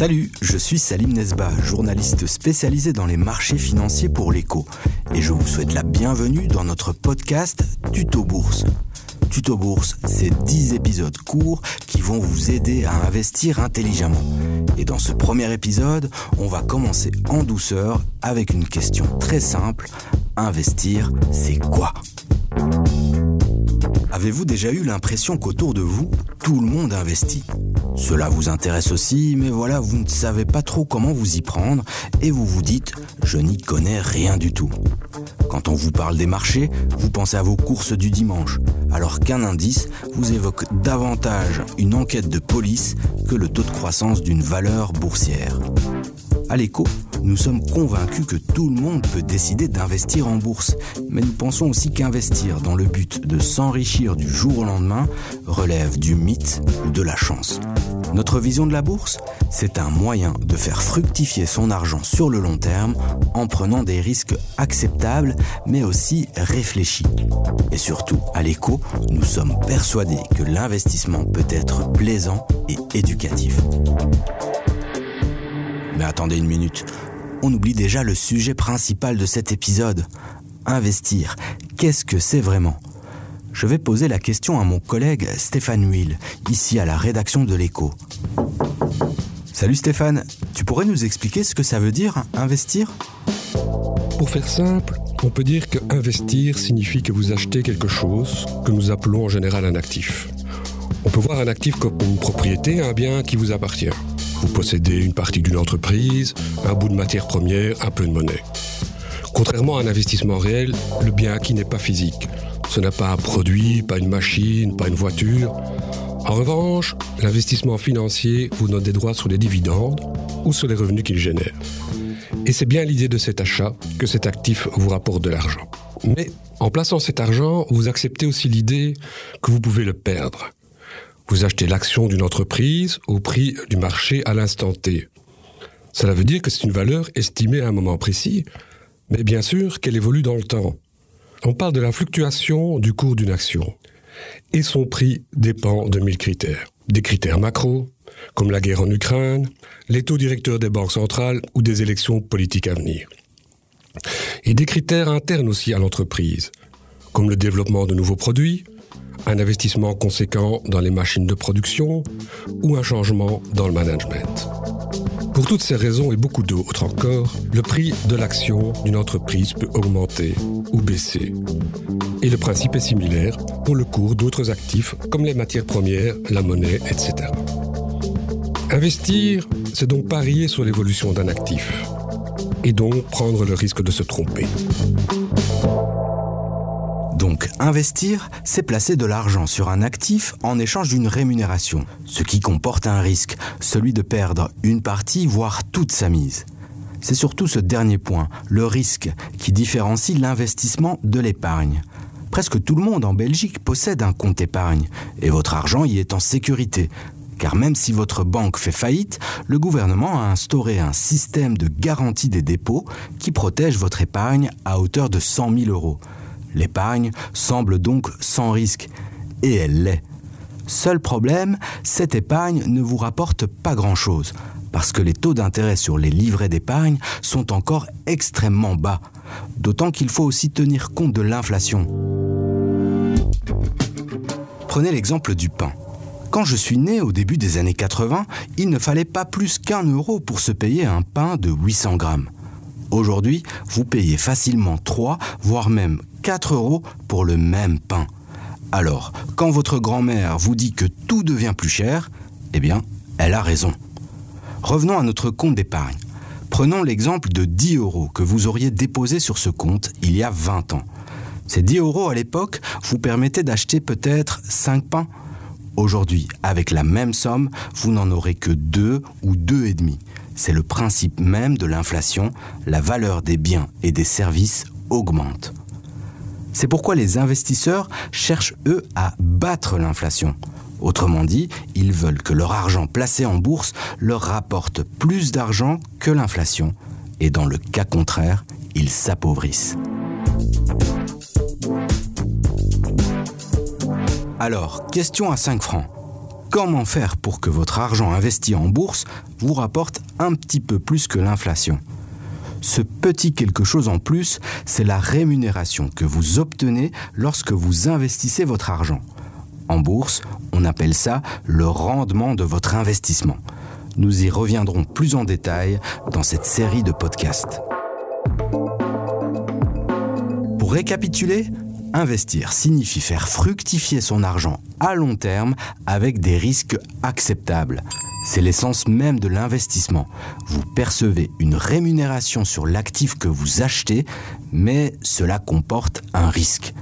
Salut, je suis Salim Nesba, journaliste spécialisé dans les marchés financiers pour l'écho, et je vous souhaite la bienvenue dans notre podcast Tuto Bourse. Tuto Bourse, c'est 10 épisodes courts qui vont vous aider à investir intelligemment. Et dans ce premier épisode, on va commencer en douceur avec une question très simple. Investir, c'est quoi? Avez-vous déjà eu l'impression qu'autour de vous, tout le monde investit? Cela vous intéresse aussi, mais voilà, vous ne savez pas trop comment vous y prendre et vous vous dites ⁇ je n'y connais rien du tout ⁇ Quand on vous parle des marchés, vous pensez à vos courses du dimanche, alors qu'un indice vous évoque davantage une enquête de police que le taux de croissance d'une valeur boursière. À l'écho, nous sommes convaincus que tout le monde peut décider d'investir en bourse, mais nous pensons aussi qu'investir dans le but de s'enrichir du jour au lendemain relève du mythe ou de la chance. Notre vision de la bourse, c'est un moyen de faire fructifier son argent sur le long terme en prenant des risques acceptables mais aussi réfléchis. Et surtout, à l'écho, nous sommes persuadés que l'investissement peut être plaisant et éducatif. Mais attendez une minute, on oublie déjà le sujet principal de cet épisode. Investir, qu'est-ce que c'est vraiment? Je vais poser la question à mon collègue Stéphane Huil, ici à la rédaction de l'écho. Salut Stéphane, tu pourrais nous expliquer ce que ça veut dire, investir? Pour faire simple, on peut dire que investir signifie que vous achetez quelque chose que nous appelons en général un actif. On peut voir un actif comme une propriété, un bien qui vous appartient. Vous possédez une partie d'une entreprise, un bout de matière première, un peu de monnaie. Contrairement à un investissement réel, le bien acquis n'est pas physique. Ce n'est pas un produit, pas une machine, pas une voiture. En revanche, l'investissement financier vous donne des droits sur les dividendes ou sur les revenus qu'il génère. Et c'est bien l'idée de cet achat que cet actif vous rapporte de l'argent. Mais en plaçant cet argent, vous acceptez aussi l'idée que vous pouvez le perdre. Vous achetez l'action d'une entreprise au prix du marché à l'instant T. Cela veut dire que c'est une valeur estimée à un moment précis, mais bien sûr qu'elle évolue dans le temps. On parle de la fluctuation du cours d'une action. Et son prix dépend de mille critères. Des critères macro, comme la guerre en Ukraine, les taux directeurs des banques centrales ou des élections politiques à venir. Et des critères internes aussi à l'entreprise, comme le développement de nouveaux produits, un investissement conséquent dans les machines de production ou un changement dans le management. Pour toutes ces raisons et beaucoup d'autres encore, le prix de l'action d'une entreprise peut augmenter ou baisser. Et le principe est similaire pour le cours d'autres actifs comme les matières premières, la monnaie, etc. Investir, c'est donc parier sur l'évolution d'un actif et donc prendre le risque de se tromper. Donc investir, c'est placer de l'argent sur un actif en échange d'une rémunération, ce qui comporte un risque, celui de perdre une partie, voire toute sa mise. C'est surtout ce dernier point, le risque, qui différencie l'investissement de l'épargne. Presque tout le monde en Belgique possède un compte épargne, et votre argent y est en sécurité. Car même si votre banque fait faillite, le gouvernement a instauré un système de garantie des dépôts qui protège votre épargne à hauteur de 100 000 euros. L'épargne semble donc sans risque, et elle l'est. Seul problème, cette épargne ne vous rapporte pas grand-chose, parce que les taux d'intérêt sur les livrets d'épargne sont encore extrêmement bas, d'autant qu'il faut aussi tenir compte de l'inflation. Prenez l'exemple du pain. Quand je suis né au début des années 80, il ne fallait pas plus qu'un euro pour se payer un pain de 800 grammes. Aujourd'hui, vous payez facilement 3, voire même 4 euros pour le même pain. Alors, quand votre grand-mère vous dit que tout devient plus cher, eh bien, elle a raison. Revenons à notre compte d'épargne. Prenons l'exemple de 10 euros que vous auriez déposé sur ce compte il y a 20 ans. Ces 10 euros à l'époque vous permettaient d'acheter peut-être 5 pains. Aujourd'hui, avec la même somme, vous n'en aurez que 2 ou 2,5. C'est le principe même de l'inflation, la valeur des biens et des services augmente. C'est pourquoi les investisseurs cherchent, eux, à battre l'inflation. Autrement dit, ils veulent que leur argent placé en bourse leur rapporte plus d'argent que l'inflation. Et dans le cas contraire, ils s'appauvrissent. Alors, question à 5 francs. Comment faire pour que votre argent investi en bourse vous rapporte un petit peu plus que l'inflation? Ce petit quelque chose en plus, c'est la rémunération que vous obtenez lorsque vous investissez votre argent. En bourse, on appelle ça le rendement de votre investissement. Nous y reviendrons plus en détail dans cette série de podcasts. Pour récapituler, investir signifie faire fructifier son argent à long terme avec des risques acceptables. C'est l'essence même de l'investissement. Vous percevez une rémunération sur l'actif que vous achetez, mais cela comporte un risque.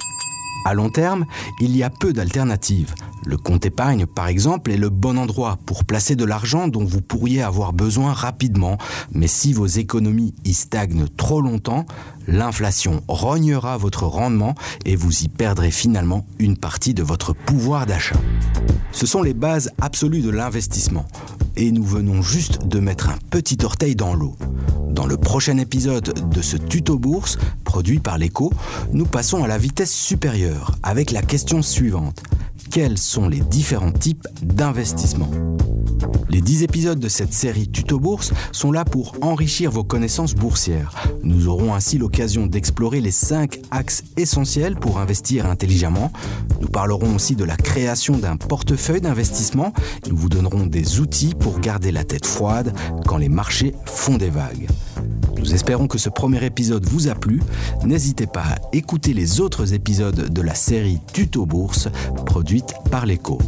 À long terme, il y a peu d'alternatives. Le compte épargne, par exemple, est le bon endroit pour placer de l'argent dont vous pourriez avoir besoin rapidement, mais si vos économies y stagnent trop longtemps, l'inflation rognera votre rendement et vous y perdrez finalement une partie de votre pouvoir d'achat. Ce sont les bases absolues de l'investissement. Et nous venons juste de mettre un petit orteil dans l'eau. Dans le prochain épisode de ce tuto bourse, produit par l'écho, nous passons à la vitesse supérieure avec la question suivante. Quels sont les différents types d'investissement les 10 épisodes de cette série Tuto Bourse sont là pour enrichir vos connaissances boursières. Nous aurons ainsi l'occasion d'explorer les 5 axes essentiels pour investir intelligemment. Nous parlerons aussi de la création d'un portefeuille d'investissement. Nous vous donnerons des outils pour garder la tête froide quand les marchés font des vagues. Nous espérons que ce premier épisode vous a plu. N'hésitez pas à écouter les autres épisodes de la série Tuto Bourse produite par l'Echo.